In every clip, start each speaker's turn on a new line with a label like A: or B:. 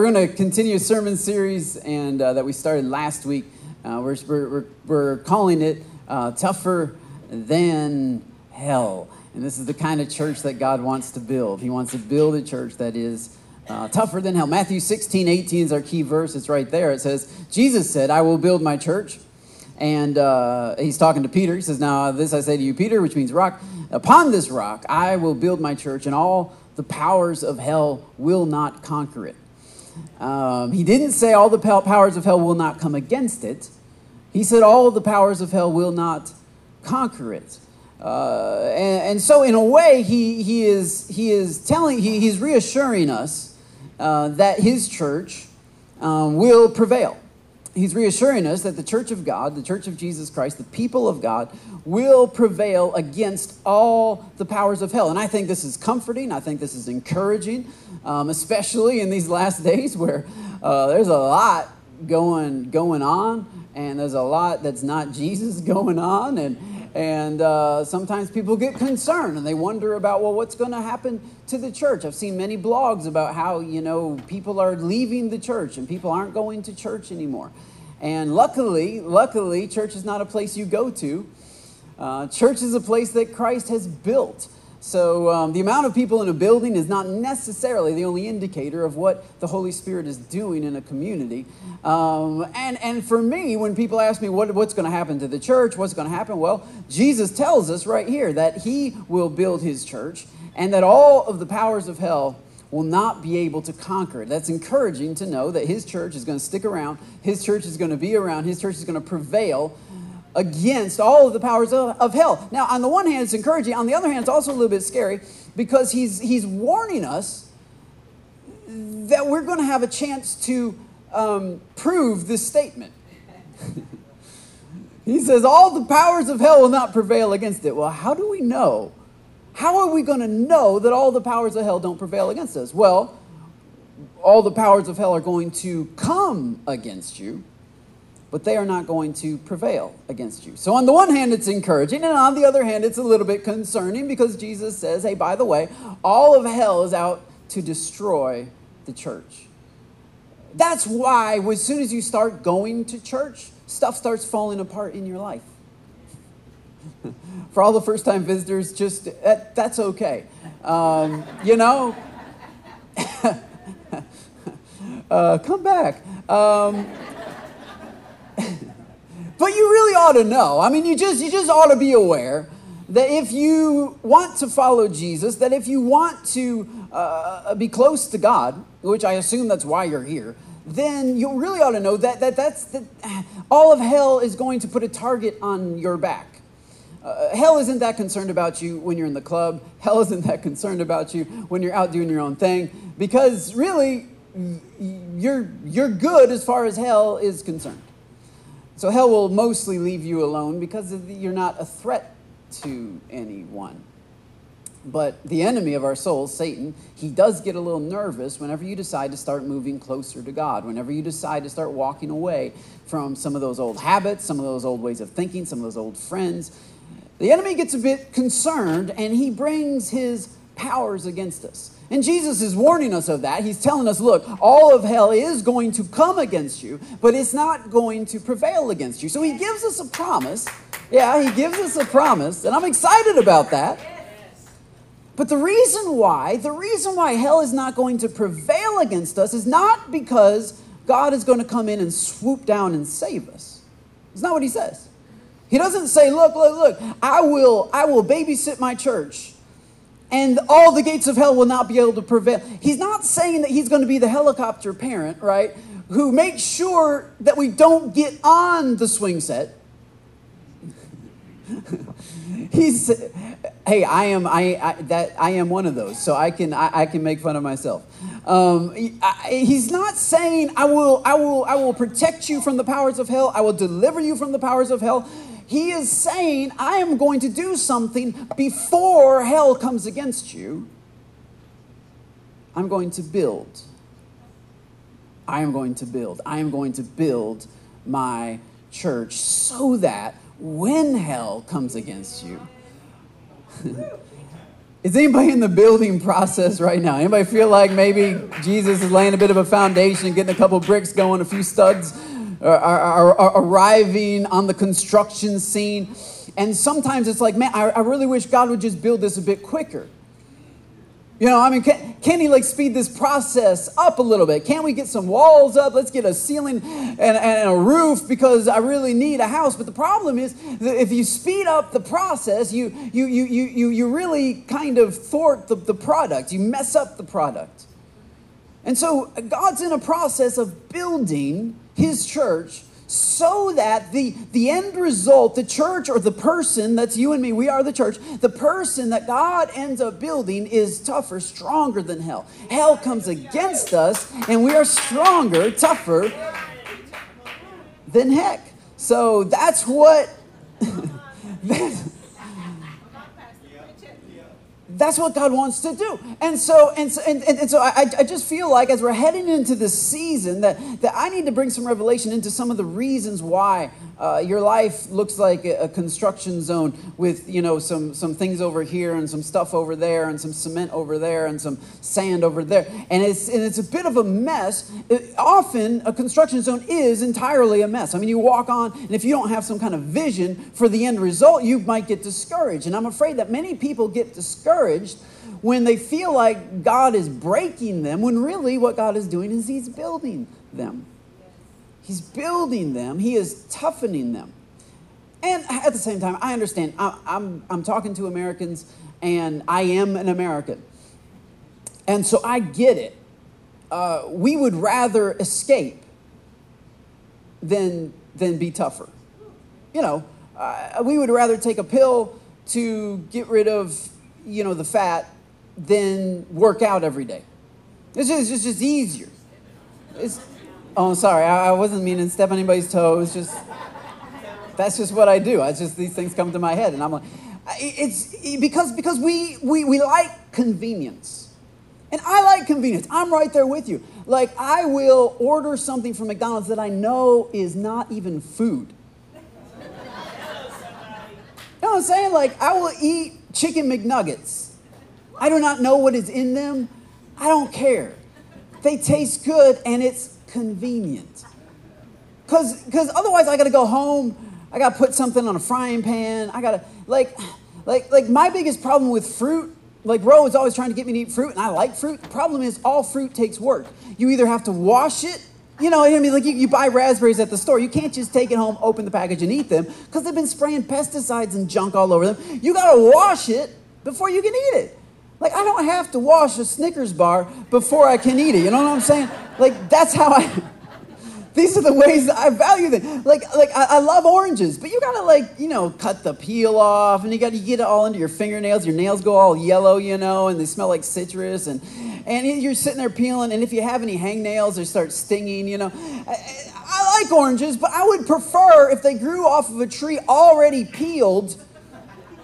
A: we're going to continue a sermon series and uh, that we started last week. Uh, we're, we're, we're calling it uh, Tougher Than Hell. And this is the kind of church that God wants to build. He wants to build a church that is uh, tougher than hell. Matthew 16, 18 is our key verse. It's right there. It says, Jesus said, I will build my church. And uh, he's talking to Peter. He says, Now, this I say to you, Peter, which means rock. Upon this rock I will build my church, and all the powers of hell will not conquer it. Um, he didn't say all the powers of hell will not come against it. He said all the powers of hell will not conquer it. Uh, and, and, so, in a way, he, he, is, he is telling, he, he's reassuring us uh, that his church um, will prevail he's reassuring us that the church of God, the church of Jesus Christ, the people of God, will prevail against all the powers of hell. And I think this is comforting. I think this is encouraging, um, especially in these last days where uh, there's a lot going going on, and there's a lot that's not Jesus going on, and and uh, sometimes people get concerned and they wonder about, well, what's going to happen to the church? I've seen many blogs about how, you know, people are leaving the church and people aren't going to church anymore. And luckily, luckily, church is not a place you go to. Uh, church is a place that Christ has built. So um, the amount of people in a building is not necessarily the only indicator of what the Holy Spirit is doing in a community. Um, and, and for me, when people ask me what, what's going to happen to the church, what's going to happen, well, Jesus tells us right here that he will build his church and that all of the powers of hell will not be able to conquer it. That's encouraging to know that his church is going to stick around, his church is going to be around, his church is going to prevail against all of the powers of, of, hell. Now, on the one hand, it's encouraging. On the other hand, it's also a little bit scary because he's, he's warning us that we're going to have a chance to um, prove this statement. he says, All the powers of hell will not prevail against it. Well, how do we know? How are we going to know that all the powers of hell don't prevail against us? Well, all the powers of hell are going to come against you but they are not going to prevail against you. So, on the one hand, it's encouraging, and on the other hand, it's a little bit concerning because Jesus says, hey, by the way, all of hell is out to destroy the church. That's why, as soon as you start going to church, stuff starts falling apart in your life. For all the first time visitors, just that, that's okay. Um, you know, uh, come back. Um, but you really ought to know. I mean, you just you just ought to be aware that if you want to follow Jesus, that if you want to uh, be close to God, which I assume that's why you're here, then you really ought to know that, that that's that all of hell is going to put a target on your back. Uh, hell isn't that concerned about you when you're in the club. Hell isn't that concerned about you when you're out doing your own thing, because really, you're you're good as far as hell is concerned. So hell will mostly leave you alone because you're not a threat to anyone. But the enemy of our souls, Satan, he does get a little nervous whenever you decide to start moving closer to God, whenever you decide to start walking away from some of those old habits, some of those old ways of thinking, some of those old friends. The enemy gets a bit concerned and he brings his powers against us. And Jesus is warning us of that. He's telling us, look, all of hell is going to come against you, but it's not going to prevail against you. So he gives us a promise. Yeah, he gives us a promise, and I'm excited about that. But the reason why, the reason why hell is not going to prevail against us is not because God is going to come in and swoop down and save us. It's not what he says. He doesn't say, look, look, look, I will, I will babysit my church and all the gates of hell will not be able to prevail. He's not saying that he's going to be the helicopter parent, right? Who makes sure that we don't get on the swing set. he's hey i am I, I, that i am one of those so i can i, I can make fun of myself um, I, he's not saying i will i will i will protect you from the powers of hell i will deliver you from the powers of hell he is saying, I am going to do something before hell comes against you. I'm going to build. I am going to build. I am going to build my church so that when hell comes against you, Is anybody in the building process right now? Anybody feel like maybe Jesus is laying a bit of a foundation, getting a couple bricks going, a few studs Uh, are, are, are arriving on the construction scene? And sometimes it's like, man, I, I really wish God would just build this a bit quicker. You know, I mean, can, can he like speed this process up a little bit? Can't we get some walls up? Let's get a ceiling and, and a roof because I really need a house. But the problem is that if you speed up the process, you, you, you, you, you really kind of thwart the, the product. You mess up the product. And so God's in a process of building his church so that the, the end result, the church or the person, that's you and me, we are the church, the person that God ends up building is tougher, stronger than hell. Hell comes against us, and we are stronger, tougher than heck. So that's what. that's what God wants to do. And so, and, so, and, and, so I, I just feel like as we're heading into this season that, that I need to bring some revelation into some of the reasons why uh, your life looks like a, construction zone with, you know, some, some things over here and some stuff over there and some cement over there and some sand over there. And it's, and it's a bit of a mess. It, often a construction zone is entirely a mess. I mean, you walk on and if you don't have some kind of vision for the end result, you might get discouraged. And I'm afraid that many people get discouraged when they feel like God is breaking them, when really what God is doing is He's building them. He's building them, He is toughening them. And at the same time, I understand. I, I'm, I'm talking to Americans, and I am an American. And so I get it. Uh, we would rather escape than, than be tougher. You know, uh, we would rather take a pill to get rid of, you know, the fat than work out every day. It's just, it's just easier. It's, oh, sorry, I, I wasn't meaning to step on anybody's toes. Just that's just what I do. I just these things come to my head, and I'm like, it's because because we we we like convenience, and I like convenience. I'm right there with you. Like I will order something from McDonald's that I know is not even food. You know what I'm saying? Like I will eat chicken McNuggets I do not know what is in them. I don't care. They taste good and it's convenient. Because because otherwise I got to go home. I got to put something on a frying pan. I got to like like like my biggest problem with fruit like Ro is always trying to get me to eat fruit, and I like fruit. The problem is all fruit takes work. You either have to wash it, you know, I mean, like you, you buy raspberries at the store. You can't just take it home, open the package, and eat them because they've been spraying pesticides and junk all over them. You got to wash it before you can eat it. Like, I don't have to wash a Snickers bar before I can eat it. You know what I'm saying? Like, that's how I. These are the ways that I value them. Like, like I, I, love oranges, but you gotta like, you know, cut the peel off, and you gotta get it all into your fingernails. Your nails go all yellow, you know, and they smell like citrus, and and you're sitting there peeling. And if you have any hangnails, they start stinging. You know, I, I like oranges, but I would prefer if they grew off of a tree already peeled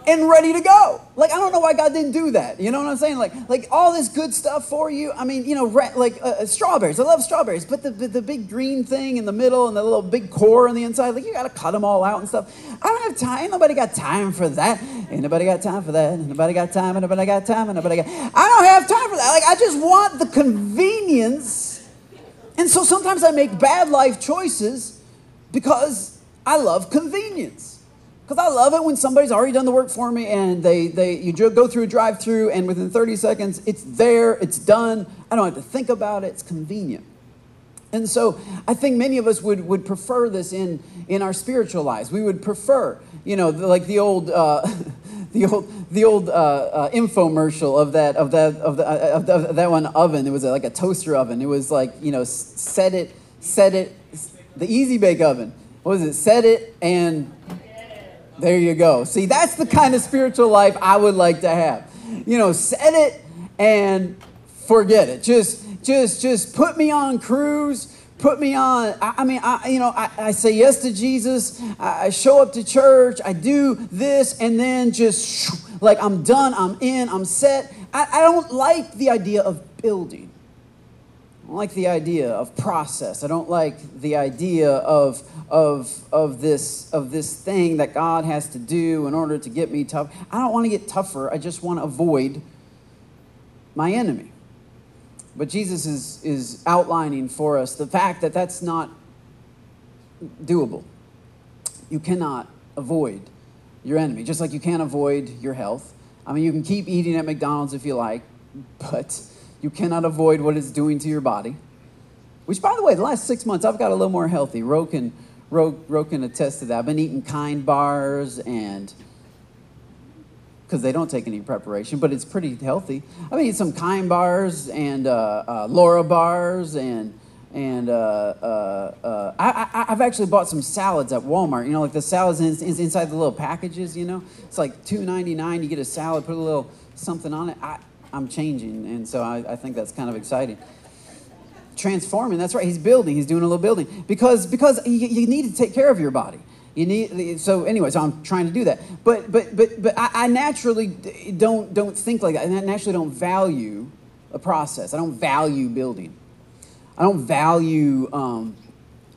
A: and ready to go. Like I don't know why God didn't do that. You know what I'm saying? Like like all this good stuff for you. I mean, you know, like uh, uh, strawberries. I love strawberries, but the, the, the big green thing in the middle and the little big core on the inside, like you got to cut them all out and stuff. I don't have time. Nobody got time for that. Ain't nobody got time for that. Ain't nobody got time. Ain't nobody got time. Ain't nobody got. I don't have time for that. Like I just want the convenience. And so sometimes I make bad life choices because I love convenience. Because I love it when somebody's already done the work for me and they, they you go through a drive through and within 30 seconds it's there, it's done. I don't have to think about it, it's convenient. And so I think many of us would, would prefer this in, in our spiritual lives. We would prefer, you know, like the old, uh, the old, the old uh, uh, infomercial of that, of that, of, the, uh, of, the, of that one oven. It was like a toaster oven. It was like, you know, set it, set it, the easy bake oven. What was it? Set it and there you go. See, that's the kind of spiritual life I would like to have. You know, set it and forget it. Just, just, just put me on cruise. Put me on. I, I mean, I, you know, I, I, say yes to Jesus. I, show up to church. I do this, and then just like I'm done. I'm in. I'm set. I, I don't like the idea of building. I don't like the idea of process. I don't like the idea of, of, of, this, of this thing that God has to do in order to get me tough. I don't want to get tougher. I just want to avoid my enemy. But Jesus is, is outlining for us the fact that that's not doable. You cannot avoid your enemy, just like you can't avoid your health. I mean, you can keep eating at McDonald's if you like, but you cannot avoid what it's doing to your body. Which, by the way, the last six months I've got a little more healthy. Ro can, Ro, Ro can attest to that. I've been eating kind bars and because they don't take any preparation, but it's pretty healthy. I've eaten some kind bars and uh, uh, Larabars and and uh, uh, uh I, have actually bought some salads at Walmart. You know, like the salads in, in, inside the little packages. You know, it's like two ninety nine. You get a salad, put a little something on it. I, I'm changing, and so I, I think that's kind of exciting. Transforming, that's right. He's building. He's doing a little building because because you, you need to take care of your body. You need so anyway. So I'm trying to do that, but but but but I, I naturally don't don't think like that, I naturally don't value a process. I don't value building. I don't value um,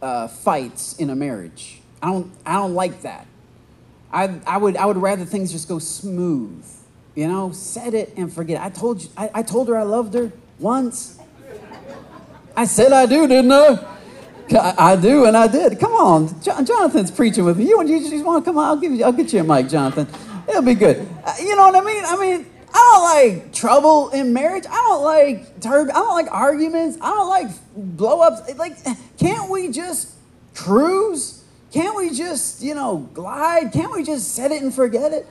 A: uh, fights in a marriage. I don't I don't like that. I I would I would rather things just go smooth. You know, set it and forget. it. I told you, I, I told her I loved her once. I said I do, didn't I? I, do, and I did. Come on, Jonathan's preaching with me. You, you just want to come on? I'll give you. I'll get you a mic, Jonathan. It'll be good. Uh, you know what I mean? I mean, I don't like trouble in marriage. I don't like turb. I don't like arguments. I don't like blowups. Like, can't we just cruise? Can't we just, you know, glide? Can't we just set it and forget it?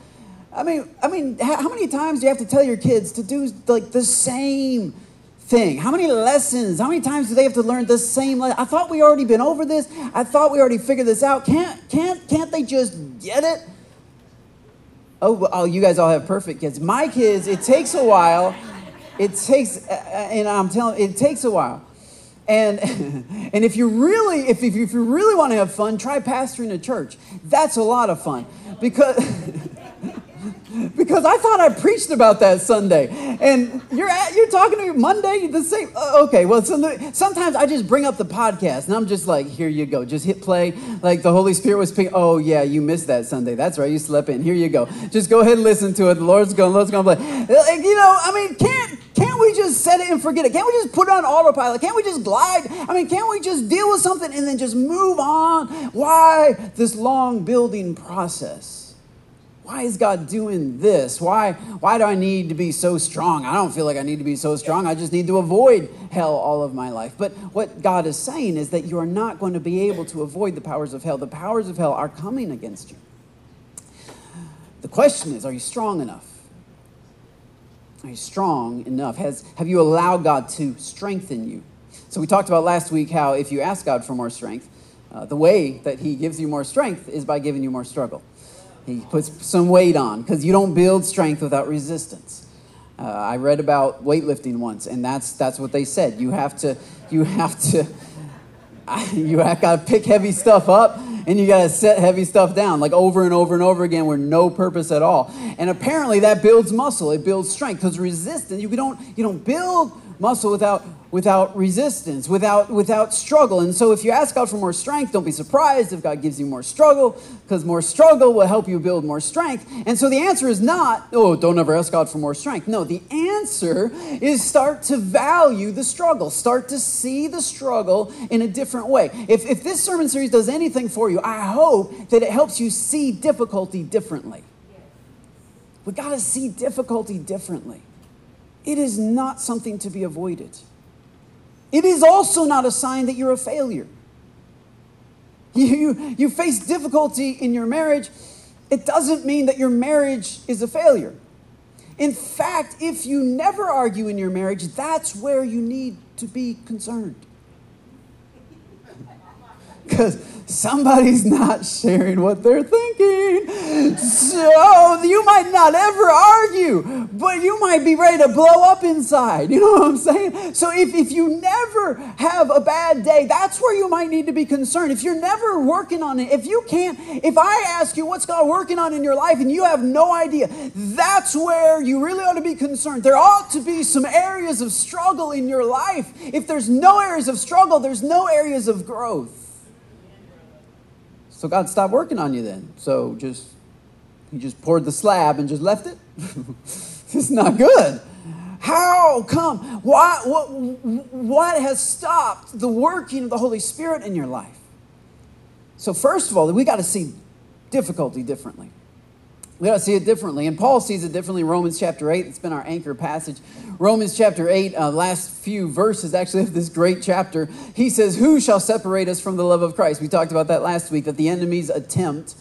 A: I mean, I mean, how many times do you have to tell your kids to do like the same thing? How many lessons? How many times do they have to learn the same lesson? I thought we already been over this. I thought we already figured this out. Can't can't can't they just get it? Oh, oh, you guys all have perfect kids. My kids, it takes a while. It takes, uh, uh, and I'm telling, it takes a while. And, and if you really, if, if you really want to have fun, try pastoring a church. That's a lot of fun because. because I thought I preached about that Sunday. And you're at, you're talking to me Monday the same. Uh, okay, well, sometimes I just bring up the podcast and I'm just like, here you go, just hit play. Like the Holy Spirit was. Oh yeah, you missed that Sunday. That's right, you slept in. Here you go. Just go ahead and listen to it. The Lord's going. Lord's going to play. Like, you know, I mean, can't can't we just set it and forget it? Can't we just put it on autopilot? Can't we just glide? I mean, can't we just deal with something and then just move on? Why this long building process? Why is God doing this? Why, why do I need to be so strong? I don't feel like I need to be so strong. I just need to avoid hell all of my life. But what God is saying is that you are not going to be able to avoid the powers of hell. The powers of hell are coming against you. The question is, are you strong enough? Are you strong enough? Has, have you allowed God to strengthen you? So we talked about last week how if you ask God for more strength, uh, the way that He gives you more strength is by giving you more struggle. He puts some weight on because you don't build strength without resistance. Uh, I read about weightlifting once, and that's that's what they said. You have to you have to you have got to pick heavy stuff up and you got to set heavy stuff down like over and over and over again with no purpose at all and apparently that builds muscle it builds strength because resistance you don't you don't build muscle without without resistance, without without struggle. And so if you ask God for more strength, don't be surprised if God gives you more struggle, because more struggle will help you build more strength. And so the answer is not, oh, don't ever ask God for more strength. No, the answer is start to value the struggle. Start to see the struggle in a different way. If if this sermon series does anything for you, I hope that it helps you see difficulty differently. We got to see difficulty differently. It is not something to be avoided. It is also not a sign that you're a failure. You, you face difficulty in your marriage, it doesn't mean that your marriage is a failure. In fact, if you never argue in your marriage, that's where you need to be concerned. Because somebody's not sharing what they're thinking. So you might not ever argue, but you might be ready to blow up inside. You know what I'm saying? So if, if you never have a bad day, that's where you might need to be concerned. If you're never working on it, if you can't, if I ask you what's God working on in your life and you have no idea, that's where you really ought to be concerned. There ought to be some areas of struggle in your life. If there's no areas of struggle, there's no areas of growth. So God stopped working on you then. So just he just poured the slab and just left it. it's not good. How come? Why, what, what has stopped the working of the Holy Spirit in your life? So, first of all, we got to see difficulty differently. We got to see it differently. And Paul sees it differently in Romans chapter 8. It's been our anchor passage. Romans chapter 8, uh, last few verses actually of this great chapter, he says, Who shall separate us from the love of Christ? We talked about that last week, that the enemy's attempt,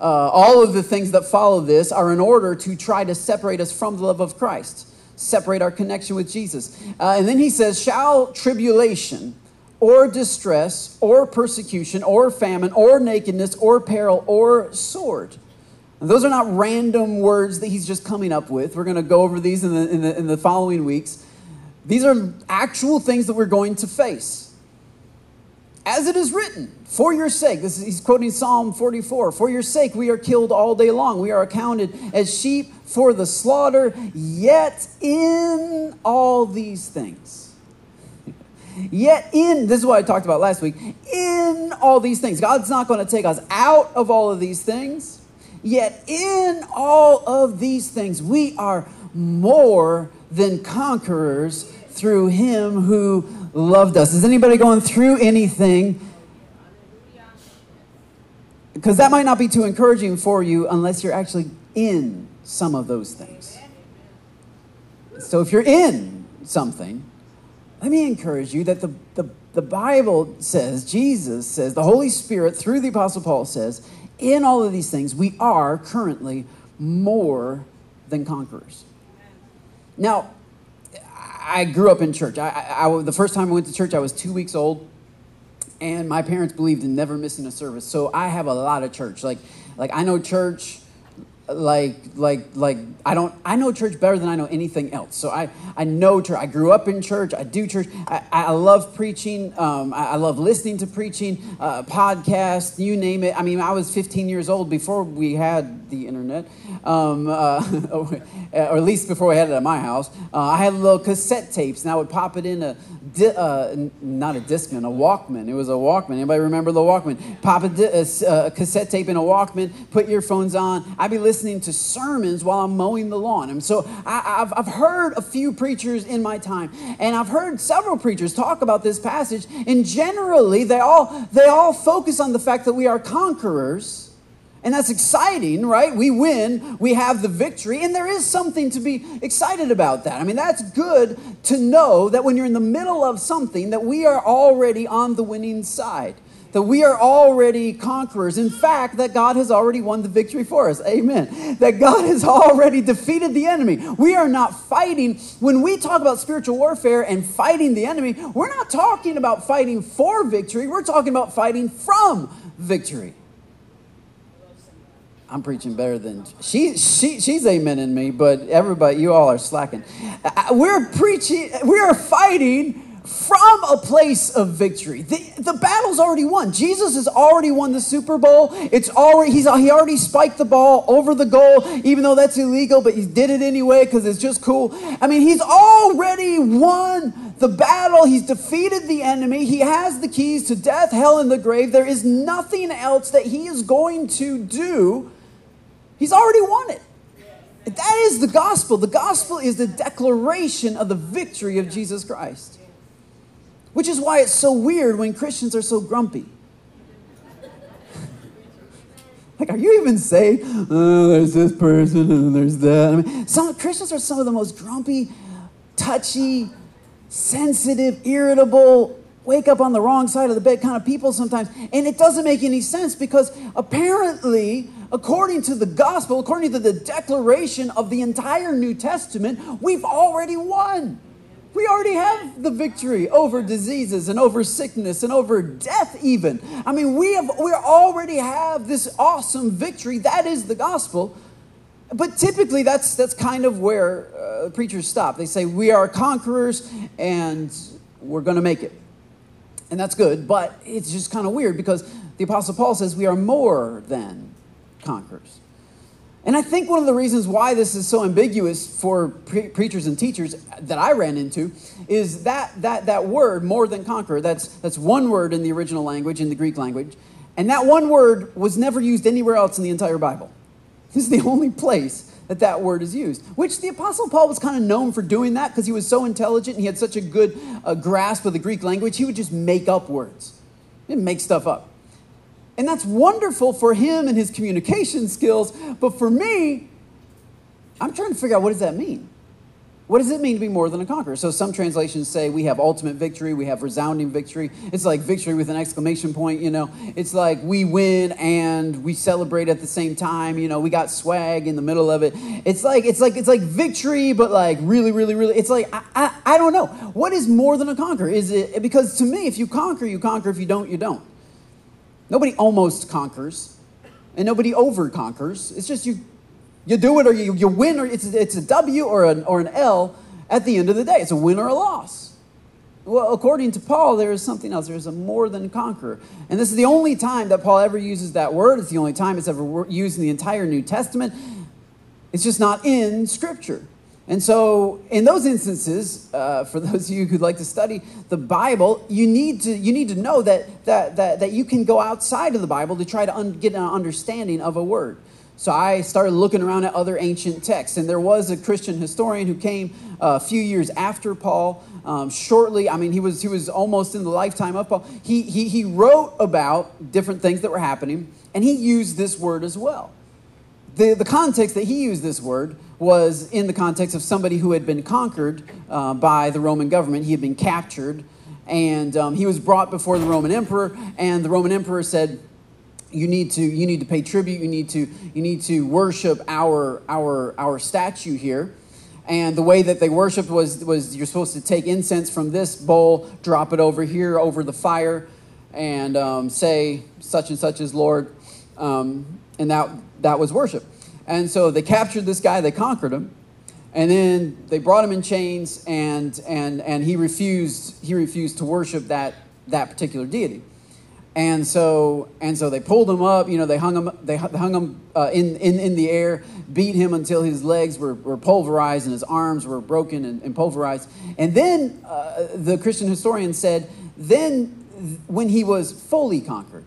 A: uh, all of the things that follow this are in order to try to separate us from the love of Christ, separate our connection with Jesus. Uh, and then he says, Shall tribulation, or distress, or persecution, or famine, or nakedness, or peril, or sword those are not random words that he's just coming up with. We're going to go over these in the, in the, in the following weeks. These are actual things that we're going to face. As it is written, for your sake, this is, he's quoting Psalm 44 For your sake, we are killed all day long. We are accounted as sheep for the slaughter, yet in all these things. Yet in, this is what I talked about last week, in all these things. God's not going to take us out of all of these things. Yet in all of these things, we are more than conquerors through him who loved us. Is anybody going through anything? Because that might not be too encouraging for you unless you're actually in some of those things. So if you're in something, let me encourage you that the, the, the Bible says, Jesus says, the Holy Spirit through the Apostle Paul says, in all of these things, we are currently more than conquerors. Now, I grew up in church. I, I, I, the first time I went to church, I was two weeks old, and my parents believed in never missing a service. So I have a lot of church. Like, like I know church like like like i don't i know church better than i know anything else. So i i know church i grew up in church i do church i, I love preaching um, I, I, love listening to preaching uh, podcasts you name it. I mean i was 15 years old before we had the internet um, uh, or at least before we had it at my house. Uh, i had little cassette tapes and i would pop it in a di- uh, not a discman a walkman. It was a walkman. Anybody remember the walkman? Pop a, di- a, a cassette tape in a walkman put earphones on. I'd be listening listening to sermons while I'm mowing the lawn. And so I, have I've heard a few preachers in my time, and I've heard several preachers talk about this passage, and generally they all, they all focus on the fact that we are conquerors. And that's exciting, right? We win, we have the victory, and there is something to be excited about that. I mean, that's good to know that when you're in the middle of something that we are already on the winning side that we are already conquerors. In fact, that God has already won the victory for us. Amen. That God has already defeated the enemy. We are not fighting. When we talk about spiritual warfare and fighting the enemy, we're not talking about fighting for victory, we're talking about fighting from victory. I'm preaching better than she, she she's amening me, but everybody, you all are slacking. Uh, we're preaching, we are fighting from a place of victory. The, the battle's already won. Jesus has already won the Super Bowl. It's already he's he already spiked the ball over the goal, even though that's illegal, but he did it anyway because it's just cool. I mean, he's already won the battle. He's defeated the enemy. He has the keys to death, hell, and the grave. There is nothing else that he is going to do. He's already won it. That is the gospel. The gospel is the declaration of the victory of Jesus Christ. Which is why it's so weird when Christians are so grumpy. like, are you even saying, Oh, there's this person and there's that. I mean, some Christians are some of the most grumpy, touchy, sensitive, irritable, wake up on the wrong side of the bed kind of people sometimes. And it doesn't make any sense because apparently, according to the gospel, according to the declaration of the entire New Testament, we've already won. We already have the victory over diseases and over sickness and over death, even. I mean, we, have, we already have this awesome victory. That is the gospel. But typically, that's, that's kind of where uh, preachers stop. They say, We are conquerors and we're going to make it. And that's good, but it's just kind of weird because the Apostle Paul says we are more than conquerors. And I think one of the reasons why this is so ambiguous for pre- preachers and teachers that I ran into is that, that, that word, more than conquer, that's, that's one word in the original language, in the Greek language. And that one word was never used anywhere else in the entire Bible. This is the only place that that word is used, which the Apostle Paul was kind of known for doing that because he was so intelligent and he had such a good uh, grasp of the Greek language. He would just make up words, and make stuff up. And that's wonderful for him and his communication skills. But for me, I'm trying to figure out what does that mean? What does it mean to be more than a conqueror? So some translations say we have ultimate victory, we have resounding victory. It's like victory with an exclamation point, you know. It's like we win and we celebrate at the same time, you know, we got swag in the middle of it. It's like it's like it's like victory, but like really, really, really it's like I, I, I don't know. What is more than a conquer? Is it because to me, if you conquer, you conquer. If you don't, you don't. Nobody almost conquers, and nobody over conquers. It's just you, you do it or you, you win, or it's, it's a W or an, or an L at the end of the day. It's a win or a loss. Well, according to Paul, there is something else. There is a more than conqueror. And this is the only time that Paul ever uses that word. It's the only time it's ever used in the entire New Testament. It's just not in Scripture. And so, in those instances, uh, for those of you who'd like to study the Bible, you need to, you need to know that, that, that, that you can go outside of the Bible to try to un- get an understanding of a word. So, I started looking around at other ancient texts, and there was a Christian historian who came uh, a few years after Paul. Um, shortly, I mean, he was, he was almost in the lifetime of Paul. He, he, he wrote about different things that were happening, and he used this word as well. The, the context that he used this word was in the context of somebody who had been conquered uh, by the Roman government. He had been captured, and um, he was brought before the Roman emperor, and the Roman emperor said, you need to you need to pay tribute. You need to you need to worship our our our statue here. And the way that they worshiped was was you're supposed to take incense from this bowl drop it over here over the fire and um, say such and such is lord um, and that that was worship and so they captured this guy, they conquered him, and then they brought him in chains, and, and, and he, refused, he refused to worship that, that particular deity. And so, and so they pulled him up, you know, they hung him, they hung him uh, in, in, in the air, beat him until his legs were, were pulverized and his arms were broken and, and pulverized. And then uh, the Christian historian said, then when he was fully conquered,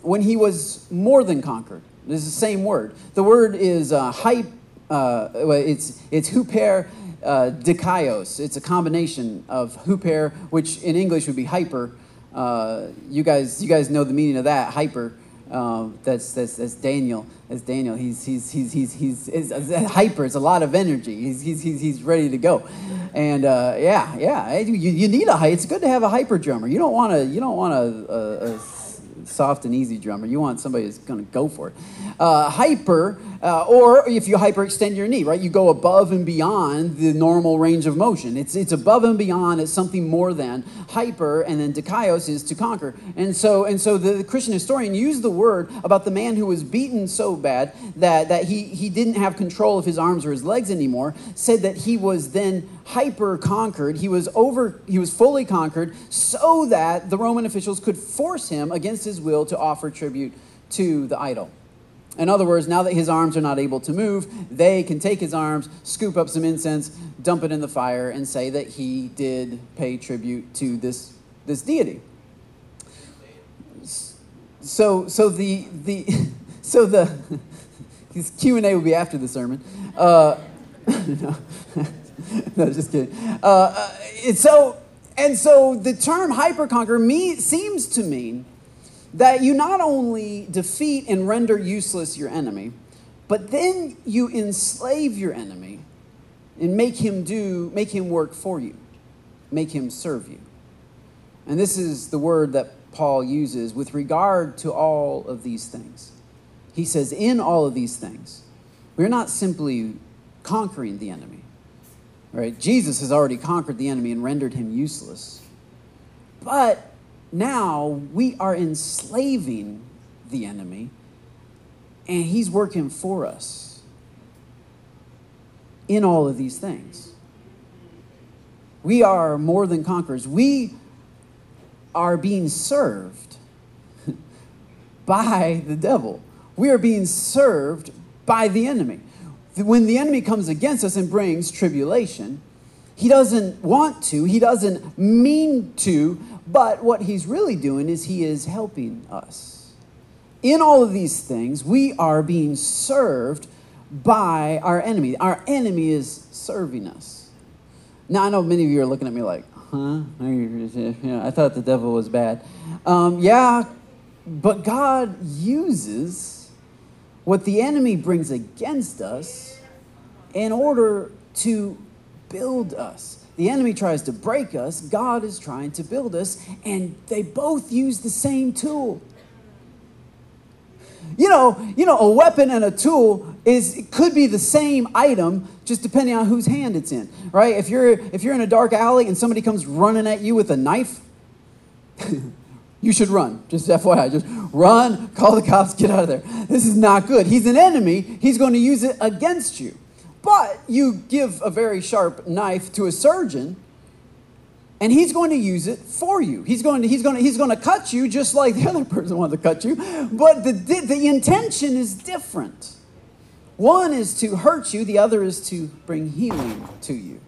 A: when he was more than conquered, is the same word. The word is uh, hype. Uh, it's it's huper uh, dikaios. It's a combination of huper, which in English would be hyper. Uh, you guys, you guys know the meaning of that hyper. Uh, that's, that's that's Daniel. That's Daniel. He's he's he's he's he's, he's, he's hyper. It's a lot of energy. He's he's he's, he's ready to go, and uh, yeah yeah. You, you need a It's good to have a hyper drummer. You don't want to you don't want a, a soft and easy drummer. You want somebody that's going to go for it. Uh, hyper, uh, or if you hyperextend your knee, right? You go above and beyond the normal range of motion. It's, it's above and beyond. It's something more than hyper, and then dikaios is to conquer. And so, and so the, the Christian historian used the word about the man who was beaten so bad that, that he, he didn't have control of his arms or his legs anymore, said that he was then hyper conquered. He was over, he was fully conquered so that the Roman officials could force him against his will to offer tribute to the idol. In other words, now that his arms are not able to move, they can take his arms, scoop up some incense, dump it in the fire, and say that he did pay tribute to this, this deity. So, so the, the, so the, his Q&A will be after the sermon. Uh, no. no, just kidding. Uh, uh, so, and so the term hyperconquer me, seems to mean that you not only defeat and render useless your enemy, but then you enslave your enemy and make him do, make him work for you, make him serve you. And this is the word that Paul uses with regard to all of these things. He says, in all of these things, we're not simply conquering the enemy, Right? Jesus has already conquered the enemy and rendered him useless. But now we are enslaving the enemy, and he's working for us in all of these things. We are more than conquerors. We are being served by the devil. We are being served by the enemy. When the enemy comes against us and brings tribulation, he doesn't want to, he doesn't mean to, but what he's really doing is he is helping us. In all of these things, we are being served by our enemy. Our enemy is serving us. Now, I know many of you are looking at me like, huh? I thought the devil was bad. Um, yeah, but God uses what the enemy brings against us in order to build us. The enemy tries to break us, God is trying to build us, and they both use the same tool. You know, you know, a weapon and a tool is could be the same item, just depending on whose hand it's in, right? If you're if you're in a dark alley and somebody comes running at you with a knife, you should run. Just FYI, just run, call the cops, get out of there. This is not good. He's an enemy. He's going to use it against you. But you give a very sharp knife to a surgeon, and he's going to use it for you. He's going to, he's going to, he's going to cut you just like the other person wanted to cut you, but the, the intention is different. One is to hurt you, the other is to bring healing to you.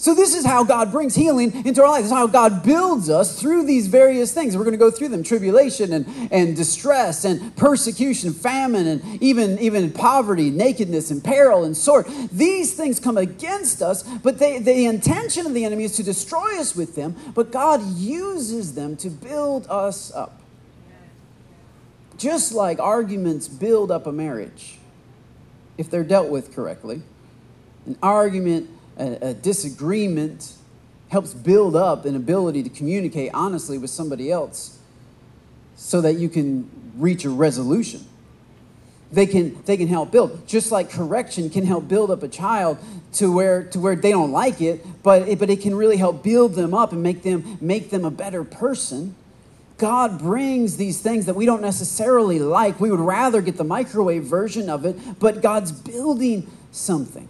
A: So, this is how God brings healing into our life. This is how God builds us through these various things. We're going to go through them tribulation and, and distress and persecution, famine, and even, even poverty, nakedness, and peril, and sword. These things come against us, but they, the intention of the enemy is to destroy us with them, but God uses them to build us up. Just like arguments build up a marriage, if they're dealt with correctly, an argument a, a disagreement helps build up an ability to communicate honestly with somebody else so that you can reach a resolution. They can they can help build. Just like correction can help build up a child to where to where they don't like it but it, but it can really help build them up and make them make them a better person. God brings these things that we don't necessarily like. We would rather get the microwave version of it but god's building something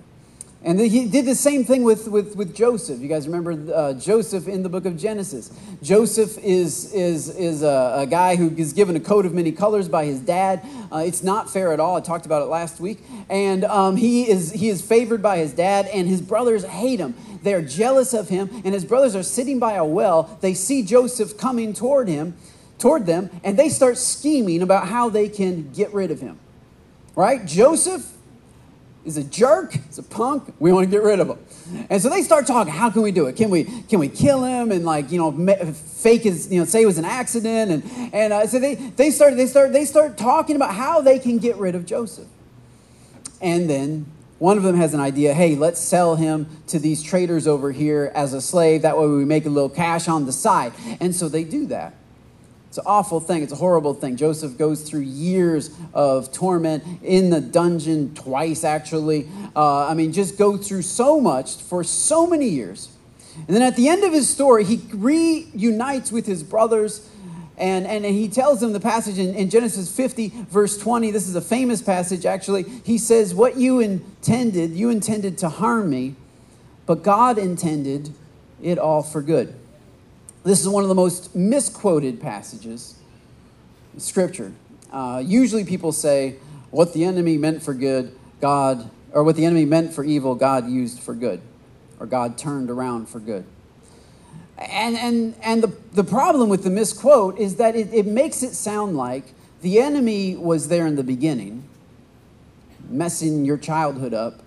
A: and he did the same thing with, with, with Joseph. You guys remember uh, Joseph in the book of Genesis. Joseph is, is, is a, a, guy who is given a coat of many colors by his dad. Uh, it's not fair at all. I talked about it last week. And um, he, is, he is favored by his dad, and his brothers hate him. They're jealous of him, and his brothers are sitting by a well. They see Joseph coming toward him, toward them, and they start scheming about how they can get rid of him. Right? Joseph is a jerk, he's a punk, we want to get rid of him. And so they start talking, how can we do it? Can we can we kill him and like, you know, fake his, you know, say it was an accident and and uh, so they they start they start they start talking about how they can get rid of Joseph. And then one of them has an idea, hey, let's sell him to these traders over here as a slave that way we make a little cash on the side. And so they do that. It's an awful thing. It's a horrible thing. Joseph goes through years of torment in the dungeon, twice actually. Uh, I mean, just go through so much for so many years. And then at the end of his story, he reunites with his brothers. And, and he tells them the passage in, in Genesis 50, verse 20. This is a famous passage, actually. He says, What you intended, you intended to harm me, but God intended it all for good. This is one of the most misquoted passages in Scripture. Uh, usually people say, what the enemy meant for good, God, or what the enemy meant for evil, God used for good, or God turned around for good. And, and, and the, the problem with the misquote is that it, it makes it sound like the enemy was there in the beginning, messing your childhood up,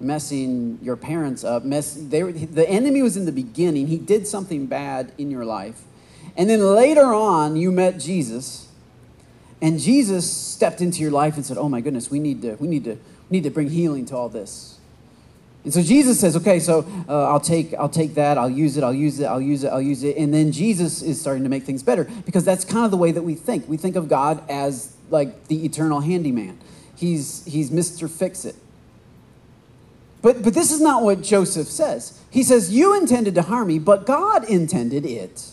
A: messing your parents up. Mess, they, the enemy was in the beginning. He did something bad in your life. And then later on, you met Jesus. And Jesus stepped into your life and said, Oh my goodness, we need to, we need to, we need to bring healing to all this. And so Jesus says, okay, so uh, I'll take, I'll take that, I'll use it, I'll use it, I'll use it, I'll use it. And then Jesus is starting to make things better because that's kind of the way that we think. We think of God as like the eternal handyman. He's, he's Mr. Fix It. But, but this is not what Joseph says. He says, You intended to harm me, but God intended it.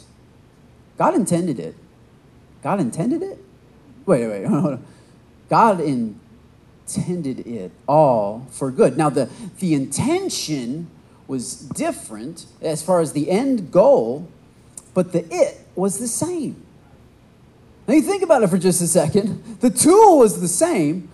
A: God intended it. God intended it? Wait, wait, hold on. God intended it all for good. Now, the, the intention was different as far as the end goal, but the it was the same. Now, you think about it for just a second. The tool was the same,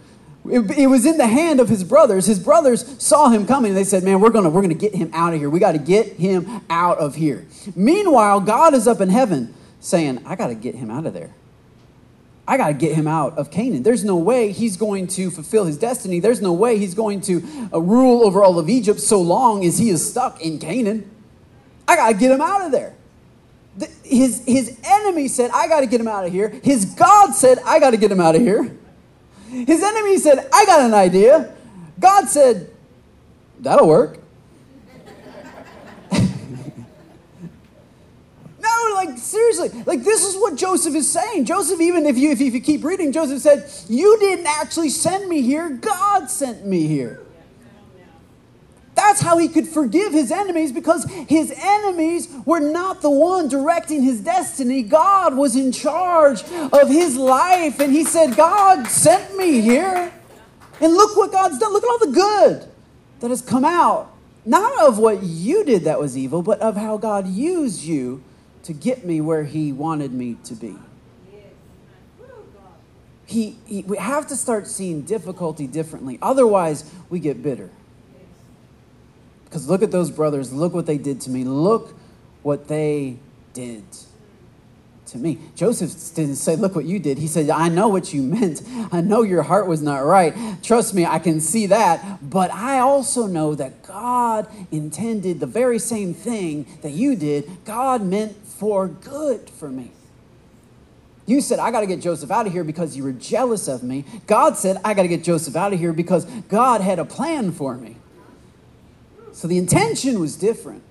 A: it, it, was in the hand of his brothers. His brothers saw him coming and they said, Man, we're going to we're gonna get him out of here. We got to get him out of here. Meanwhile, God is up in heaven saying, I got to get him out of there. I got to get him out of Canaan. There's no way he's going to fulfill his destiny. There's no way he's going to uh, rule over all of Egypt so long as he is stuck in Canaan. I got to get him out of there. The, his, his enemy said, I got to get him out of here. His God said, I got to get him out of here. His enemy said, I got an idea. God said, That'll work. no, like seriously, like this is what Joseph is saying. Joseph, even if you if you, keep reading, Joseph said, You didn't actually send me here, God sent me here. That's how he could forgive his enemies because his enemies were not the one directing his destiny. God was in charge of his life. And he said, God sent me here. And look what God's done. Look at all the good that has come out. Not of what you did that was evil, but of how God used you to get me where he wanted me to be. He, he, we have to start seeing difficulty differently. Otherwise, we get bitter. Because look at those brothers. Look what they did to me. Look what they did to me. Joseph didn't say, Look what you did. He said, I know what you meant. I know your heart was not right. Trust me, I can see that. But I also know that God intended the very same thing that you did. God meant for good for me. You said, I got to get Joseph out of here because you were jealous of me. God said, I got to get Joseph out of here because God had a plan for me. So the intention was different.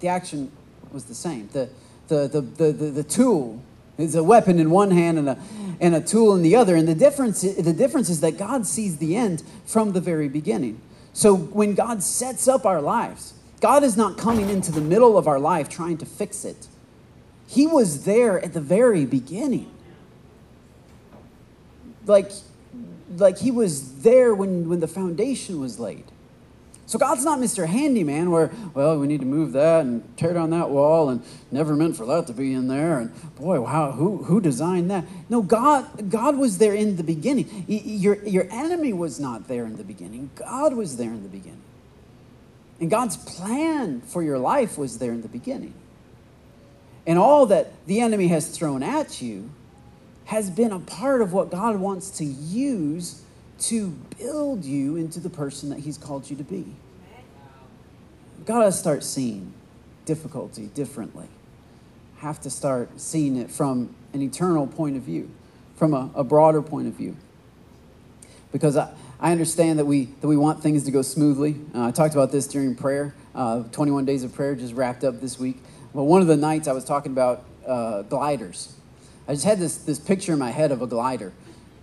A: The action was the same. The, the, the, the, the, the tool is a weapon in one hand and a, and a tool in the other. And the difference, the difference is that God sees the end from the very beginning. So when God sets up our lives, God is not coming into the middle of our life trying to fix it. He was there at the very beginning. Like, like he was there when, when the foundation was laid. So God's not Mr. Handyman where, well, we need to move that and tear down that wall and never meant for that to be in there. And boy, wow, who, who designed that? No, God, God was there in the beginning. Your, your enemy was not there in the beginning. God was there in the beginning. And God's plan for your life was there in the beginning. And all that the enemy has thrown at you has been a part of what God wants to use to build you into the person that He's called you to be. You've got to start seeing difficulty differently. Have to start seeing it from an eternal point of view, from a, a broader point of view. Because I, I understand that we, that we want things to go smoothly. Uh, I talked about this during prayer. Uh, 21 days of prayer just wrapped up this week. But one of the nights I was talking about uh, gliders. I just had this, this picture in my head of a glider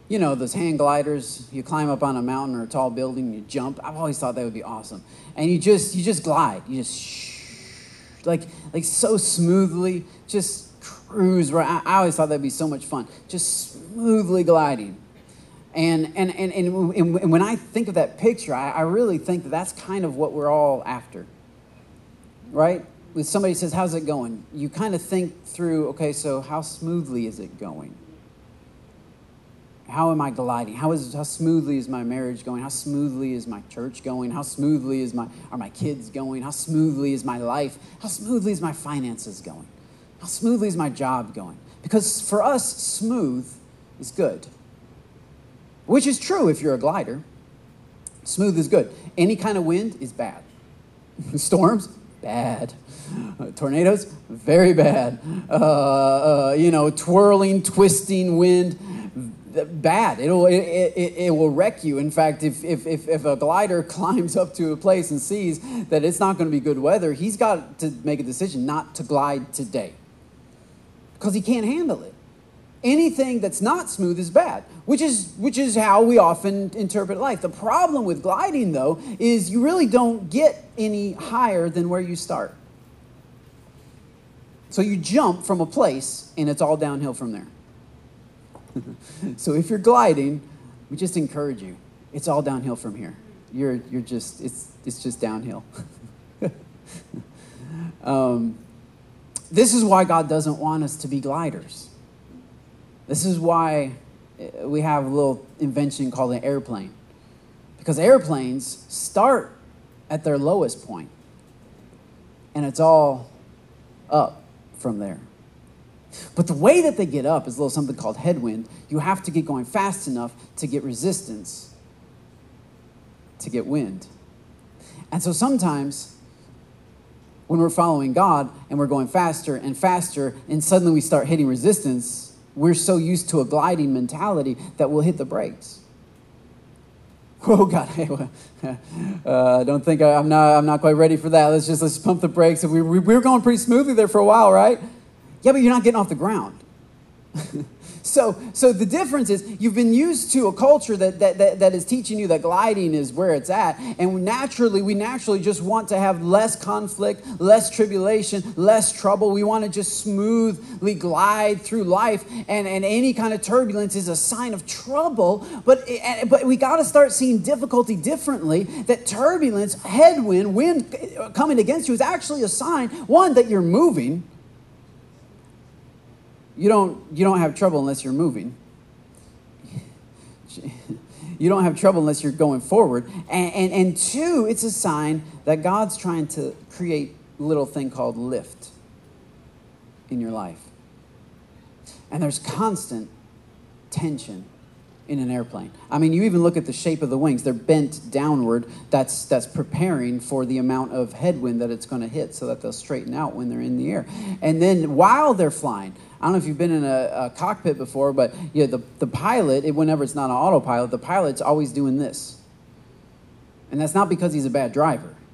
A: you know, those hang gliders, you climb up on a mountain or a tall building, you jump. I've always thought that would be awesome. And you just you just glide. You just shh, like like so smoothly, just cruise right. I, I always thought that'd be so much fun. Just smoothly gliding. And, and, and, and, and when I think of that picture, I, I really think that that's kind of what we're all after. Right? When somebody says, How's it going? You kind of think through, okay, so how smoothly is it going? How am I gliding? How, is, how smoothly is my marriage going? How smoothly is my church going? How smoothly is my, are my kids going? How smoothly is my life? How smoothly is my finances going? How smoothly is my job going? Because for us, smooth is good. Which is true if you're a glider. Smooth is good. Any kind of wind is bad. Storms, bad. Uh, tornadoes, very bad. Uh, uh, you know, twirling, twisting wind, bad. It'll, it, it, it, will wreck you. In fact, if, if, if, a glider climbs up to a place and sees that it's not going to be good weather, he's got to make a decision not to glide today because he can't handle it. anything that's not smooth is bad, which is which is how we often interpret life. The problem with gliding though is you really don't get any higher than where you start. So you jump from a place and it's all downhill from there. so if you're gliding, we just encourage you. It's all downhill from here. You're you're just it's it's just downhill. um, this is why God doesn't want us to be gliders. This is why eh, we have a little invention called an airplane. Because airplanes start at their lowest point, and it's all up from there. But the way that they get up is a little something called headwind. You have to get going fast enough to get resistance to get wind. And so sometimes when we're following God and we're going faster and faster, and suddenly we start hitting resistance, we're so used to a gliding mentality that we'll hit the brakes. Oh God, uh, I don't think I, am not. I'm not quite ready for that. Let's just let's pump the brakes. We, we, we were going pretty smoothly there for a while, right? Yeah, but you're not getting off the ground. So, so the difference is you've been used to a culture that, that, that, that is teaching you that gliding is where it's at. And naturally, we naturally just want to have less conflict, less tribulation, less trouble. We want to just smoothly glide through life. And, and any kind of turbulence is a sign of trouble. But, but we got to start seeing difficulty differently. That turbulence, headwind, wind coming against you is actually a sign, one, that you're moving you don't, you don't have trouble unless you're moving. you don't have trouble unless you're going forward. And, and, and two, it's a sign that God's trying to create a little thing called lift in your life. And there's constant tension in an airplane. I mean, you even look at the shape of the wings. They're bent downward. That's, that's preparing for the amount of headwind that it's going to hit so that they'll straighten out when they're in the air. And then while they're flying, I don't know if you've been in a, a cockpit before, but yeah, the, the pilot, it, whenever it's not an autopilot, the pilot's always doing this. And that's not because he's a bad driver.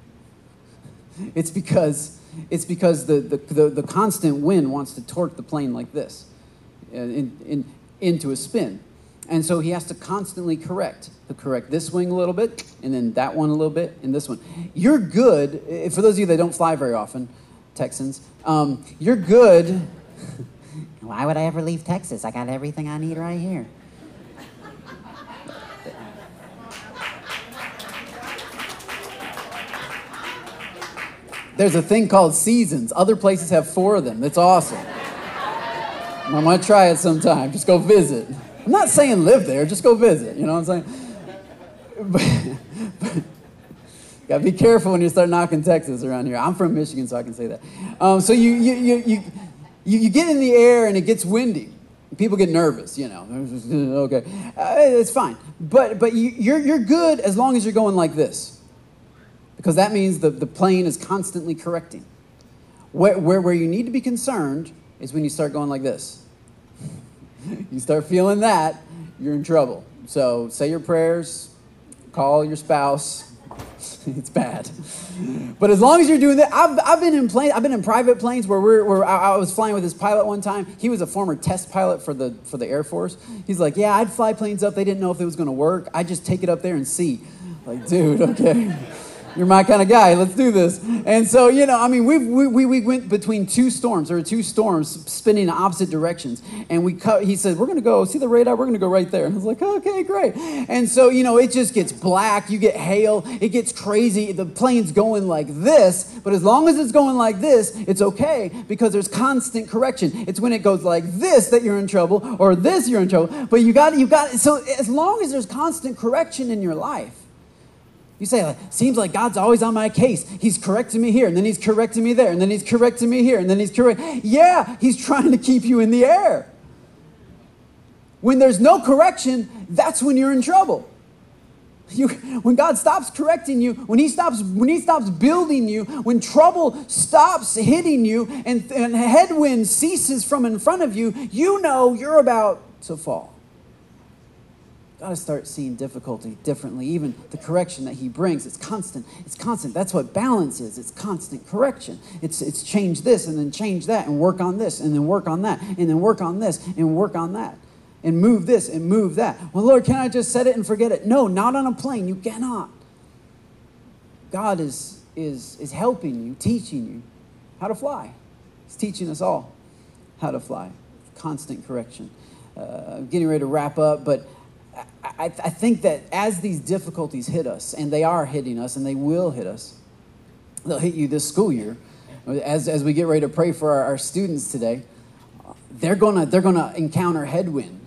A: It's because, it's because the, the, the, the constant wind wants to torque the plane like this uh, in, in, into a spin. And so he has to constantly correct. To correct this wing a little bit, and then that one a little bit, and this one. You're good, eh, for those of you that don't fly very often, Texans, um, you're good.
B: Why would I ever leave Texas? I got everything I need right here.
A: There's a thing called seasons. Other places have four of them. That's awesome. I'm gonna try it sometime. Just go visit. I'm not saying live there, just go visit. You know what I'm saying? But, gotta be careful when you start knocking Texas around here. I'm from Michigan, so I can say that. Um, so you, you, you, you, you, you get in the air and it gets windy. People get nervous, you know. okay, uh, it's fine. But, but you, you're, you're good as long as you're going like this. Because that means the, the plane is constantly correcting. Where, where, where you need to be concerned is when you start going like this. you start feeling that, you're in trouble. So say your prayers, call your spouse. it's bad. But as long as you're doing that, I've, I've been in plane, I've been in private planes where, we're, where I, I was flying with this pilot one time. He was a former test pilot for the, for the Air Force. He's like, yeah, I'd fly planes up. They didn't know if it was going to work. I just take it up there and see. Like, dude, okay. You're my kind of guy. Let's do this. And so, you know, I mean, we we, we went between two storms. Were two storms spinning in opposite directions. And we cut, he said, We're going to go, see the radar? We're going to go right there. And I was like, Okay, great. And so, you know, it just gets black. You get hail. It gets crazy. The plane's going like this. But as long as it's going like this, it's okay because there's constant correction. It's when it goes like this that you're in trouble or this you're in trouble. But you got, you got, so as long as there's constant correction in your life, you say, seems like God's always on my case. He's correcting me here, and then he's correcting me there, and then he's correcting me here, and then he's correct. Yeah, he's trying to keep you in the air. When there's no correction, that's when you're in trouble. You, when God stops correcting you, when He stops, when He stops building you, when trouble stops hitting you, and, and headwind ceases from in front of you, you know you're about to fall. Got to start seeing difficulty differently. Even the correction that he brings, it's constant. It's constant. That's what balance is. It's constant correction. It's it's change this and then change that and work on this and then work on that and then work on this and work on that and move this and move that. Well, Lord, can I just set it and forget it? No, not on a plane. You cannot. God is is is helping you, teaching you how to fly. He's teaching us all how to fly. Constant correction. Uh, I'm getting ready to wrap up, but I, I think that as these difficulties hit us, and they are hitting us, and they will hit us, they'll hit you this school year. As, as we get ready to pray for our, our students today, they're gonna, they're gonna encounter headwind.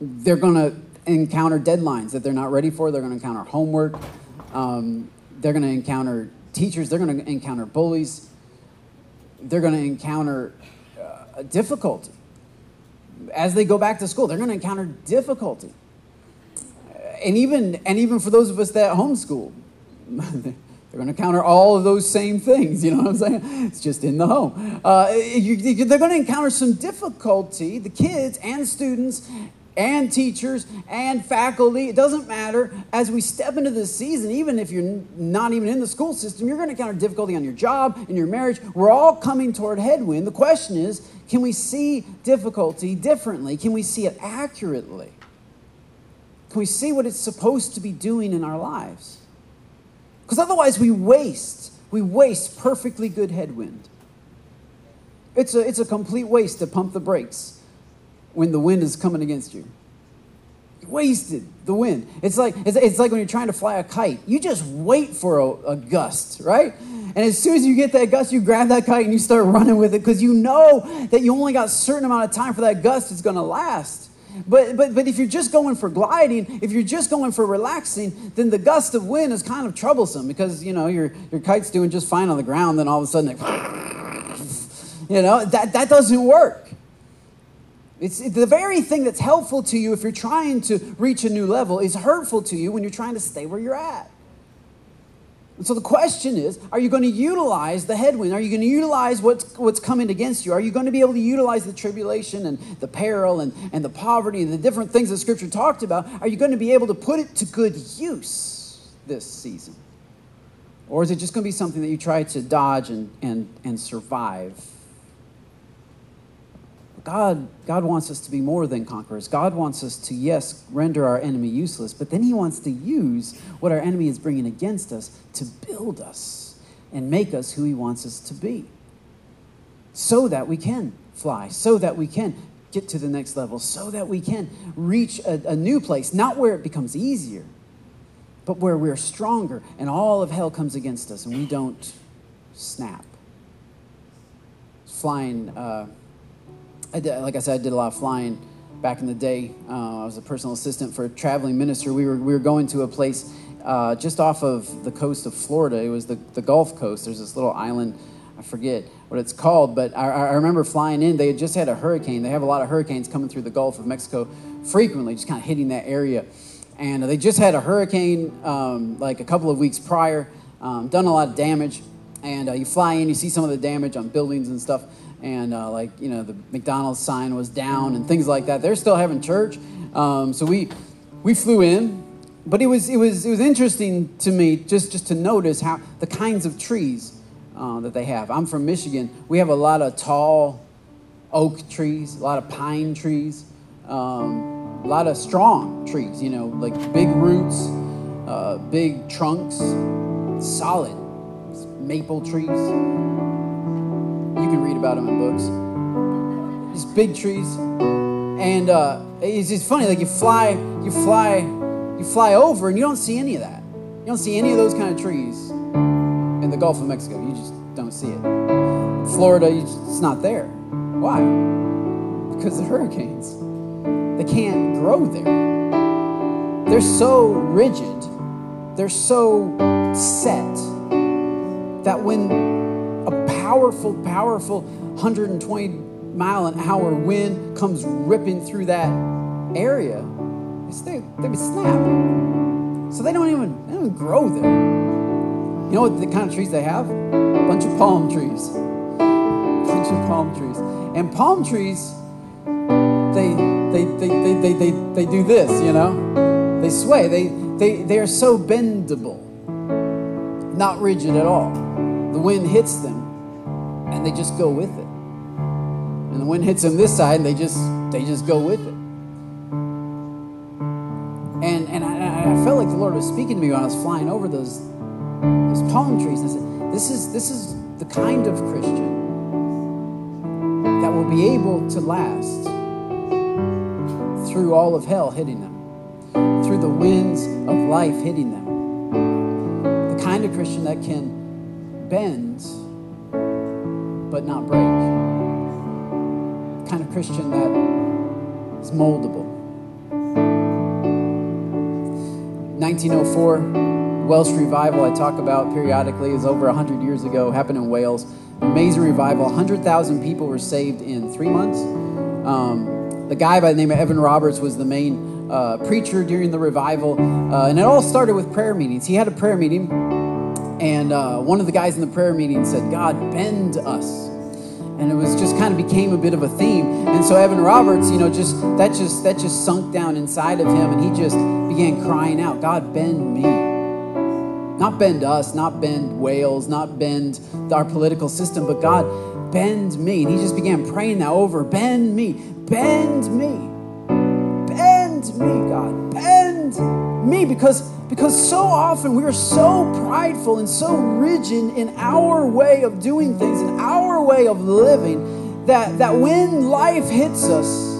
A: They're gonna encounter deadlines that they're not ready for. They're gonna encounter homework. Um, they're gonna encounter teachers. They're gonna encounter bullies. They're gonna encounter uh, difficulty as they go back to school, they're going to encounter difficulty. And even, and even for those of us that homeschool, they're going to encounter all of those same things. You know what I'm saying? It's just in the home. Uh, you, they're going to encounter some difficulty, the kids and students and teachers and faculty. It doesn't matter. As we step into this season, even if you're not even in the school system, you're going to encounter difficulty on your job, in your marriage. We're all coming toward headwind. The question is can we see difficulty differently? Can we see it accurately? Can we see what it's supposed to be doing in our lives? Because otherwise, we waste. We waste perfectly good headwind. It's a, it's a complete waste to pump the brakes when the wind is coming against you. You wasted the wind. It's like, it's, it's like when you're trying to fly a kite. You just wait for a, a gust, right? And as soon as you get that gust, you grab that kite and you start running with it because you know that you only got a certain amount of time for that gust is going to last. But, but, but if you're just going for gliding, if you're just going for relaxing, then the gust of wind is kind of troublesome because, you know, your, your kite's doing just fine on the ground, then all of a sudden, it, you know, that, that doesn't work. It's the very thing that's helpful to you if you're trying to reach a new level is hurtful to you when you're trying to stay where you're at. And so the question is, are you going to utilize the headwind? Are you going to utilize what's, what's coming against you? Are you going to be able to utilize the tribulation and the peril and, and the poverty and the different things that Scripture talked about? Are you going to be able to put it to good use this season? Or is it just going to be something that you try to dodge and, and, and survive God, God wants us to be more than conquerors. God wants us to, yes, render our enemy useless, but then He wants to use what our enemy is bringing against us to build us and make us who He wants us to be so that we can fly, so that we can get to the next level, so that we can reach a, a new place, not where it becomes easier, but where we're stronger and all of hell comes against us and we don't snap. Flying. Uh, I did, like I said, I did a lot of flying back in the day. Uh, I was a personal assistant for a traveling minister. We were, we were going to a place uh, just off of the coast of Florida. It was the, the Gulf Coast. There's this little island, I forget what it's called, but I, I remember flying in. They had just had a hurricane. They have a lot of hurricanes coming through the Gulf of Mexico frequently, just kind of hitting that area. And they just had a hurricane um, like a couple of weeks prior, um, done a lot of damage. And uh, you fly in, you see some of the damage on buildings and stuff and uh, like you know the McDonald's sign was down and things like that. They're still having church, um, so we we flew in, but it was it was it was interesting to me just just to notice how the kinds of trees uh, that they have. I'm from Michigan. We have a lot of tall oak trees, a lot of pine trees, um, a lot of strong trees. You know, like big roots, uh, big trunks, solid maple trees you can read about them in books. These big trees, and uh, it's just funny. Like you fly, you fly, you fly over, and you don't see any of that. You don't see any of those kind of trees in the Gulf of Mexico. You just don't see it. Florida, just, it's not there. Why? Because the hurricanes. They can't grow there. They're so rigid. They're so set that when powerful, powerful 120 mile an hour wind comes ripping through that area, they, they would snap. So they don't even they don't even grow there. You know what the kind of trees they have? A bunch of palm trees. A bunch of palm trees. And palm trees, they they, they, they, they, they, they do this, you know? They sway. They, they, they are so bendable, not rigid at all. The wind hits them, and they just go with it. And the wind hits them this side, and they just, they just go with it. And, and I, I felt like the Lord was speaking to me when I was flying over those, those palm trees. I said, this is, this is the kind of Christian that will be able to last through all of hell hitting them, through the winds of life hitting them. The kind of Christian that can bend but not break. The kind of Christian that is moldable. 1904 Welsh revival I talk about periodically is over 100 years ago, happened in Wales. Amazing revival. 100,000 people were saved in three months. Um, the guy by the name of Evan Roberts was the main uh, preacher during the revival. Uh, and it all started with prayer meetings. He had a prayer meeting, and uh, one of the guys in the prayer meeting said, God, bend us. And it was just kind of became a bit of a theme. And so evan roberts you know just that just that just sunk down inside of him and he just began crying out god bend me. Not bend us not bend wales not bend our political system but god bend me. And he just began praying that over. Bend me bend me bend me god bend me because because so often we are so prideful and so rigid in our way of doing things, in our way of living, that, that when life hits us,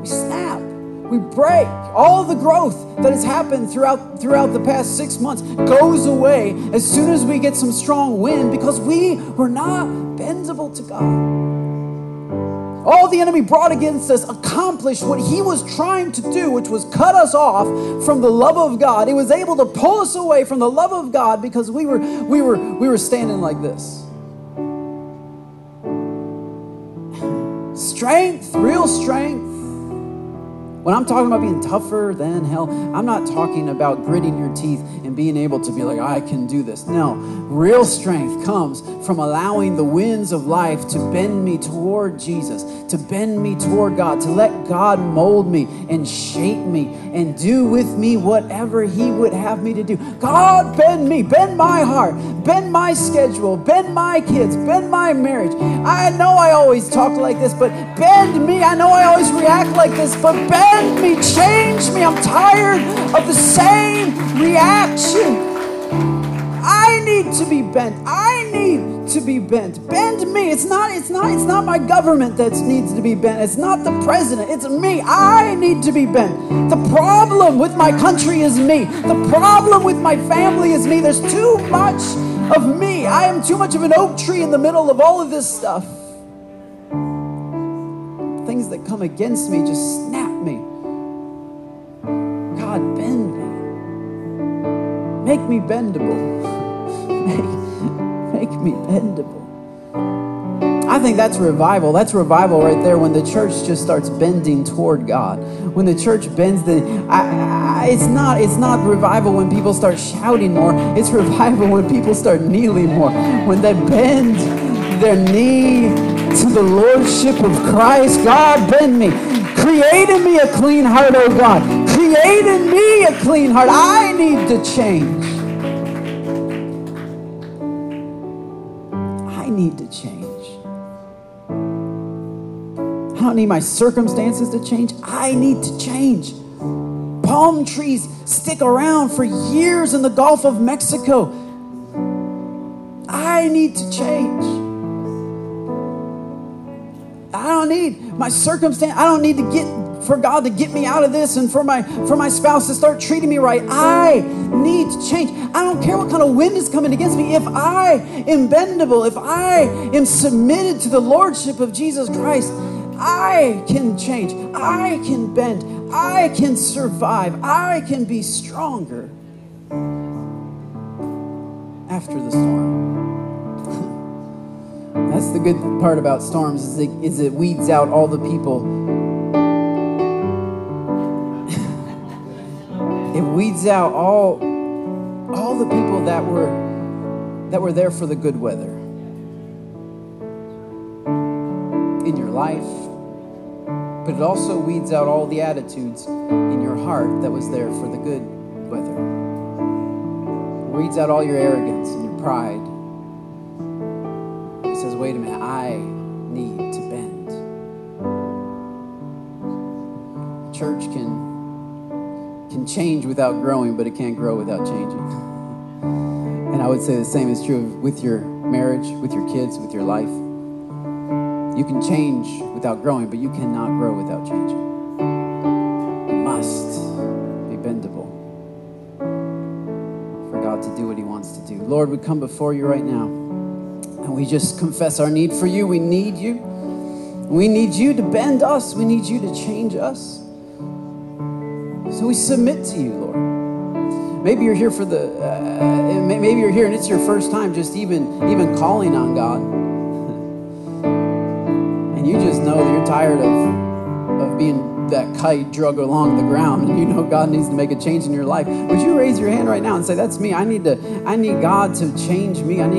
A: we snap, we break. All the growth that has happened throughout, throughout the past six months goes away as soon as we get some strong wind because we were not bendable to God all the enemy brought against us accomplished what he was trying to do, which was cut us off from the love of God. He was able to pull us away from the love of God because we were we were we were standing like this. Strength, real strength. When I'm talking about being tougher than hell, I'm not talking about gritting your teeth and being able to be like, I can do this. No, real strength comes from allowing the winds of life to bend me toward Jesus, to bend me toward God, to let God mold me and shape me and do with me whatever He would have me to do. God, bend me, bend my heart, bend my schedule, bend my kids, bend my marriage. I know I always talk like this, but bend me. I know I always react like this, but bend bend me, change me. I'm tired of the same reaction. I need to be bent. I need to be bent. Bend me. It's not it's not it's not my government that needs to be bent. It's not the president. It's me. I need to be bent. The problem with my country is me. The problem with my family is me. There's too much of me. I am too much of an oak tree in the middle of all of this stuff. Things that come against me just snap me. God, bend me. Make me bendable. make, make me bendable. I think that's revival. That's revival right there when the church just starts bending toward God. When the church bends, the I, I, it's not it's not revival when people start shouting more. It's revival when people start kneeling more. When they bend their knee to the lordship of Christ. God, bend me. Create in me a clean heart, oh God. Create in me a clean heart. I need to change. I need to change. I don't need my circumstances to change. I need to change. Palm trees stick around for years in the Gulf of Mexico. I need to change. I don't need my circumstance. I don't need to get for God to get me out of this and for my for my spouse to start treating me right. I need to change. I don't care what kind of wind is coming against me. If I am bendable, if I am submitted to the lordship of Jesus Christ, I can change. I can bend. I can survive. I can be stronger after the storm. That's the good part about storms is it, is it weeds out all the people. It weeds out all all the people that were that were there for the good weather in your life, but it also weeds out all the attitudes in your heart that was there for the good weather. It weeds out all your arrogance and your pride. It says, wait a minute, I need to bend. Church can can change without growing, but it can't grow without changing. And I would say the same is true with your marriage, with your kids, with your life. You can change without growing, but you cannot grow without changing. You must be bendable for God to do what He wants to do. Lord, we come before you right now, and we just confess our need for you. We need you. We need you to bend us, we need you to change us. So we submit to you, Lord. Maybe you're here for the, uh, maybe you're here and it's your first time just even even calling on God, and you just know that you're tired of of being that kite drug along the ground, and you know God needs to make a change in your life. Would you raise your hand right now and say, "That's me. I need to. I need God to change me. I need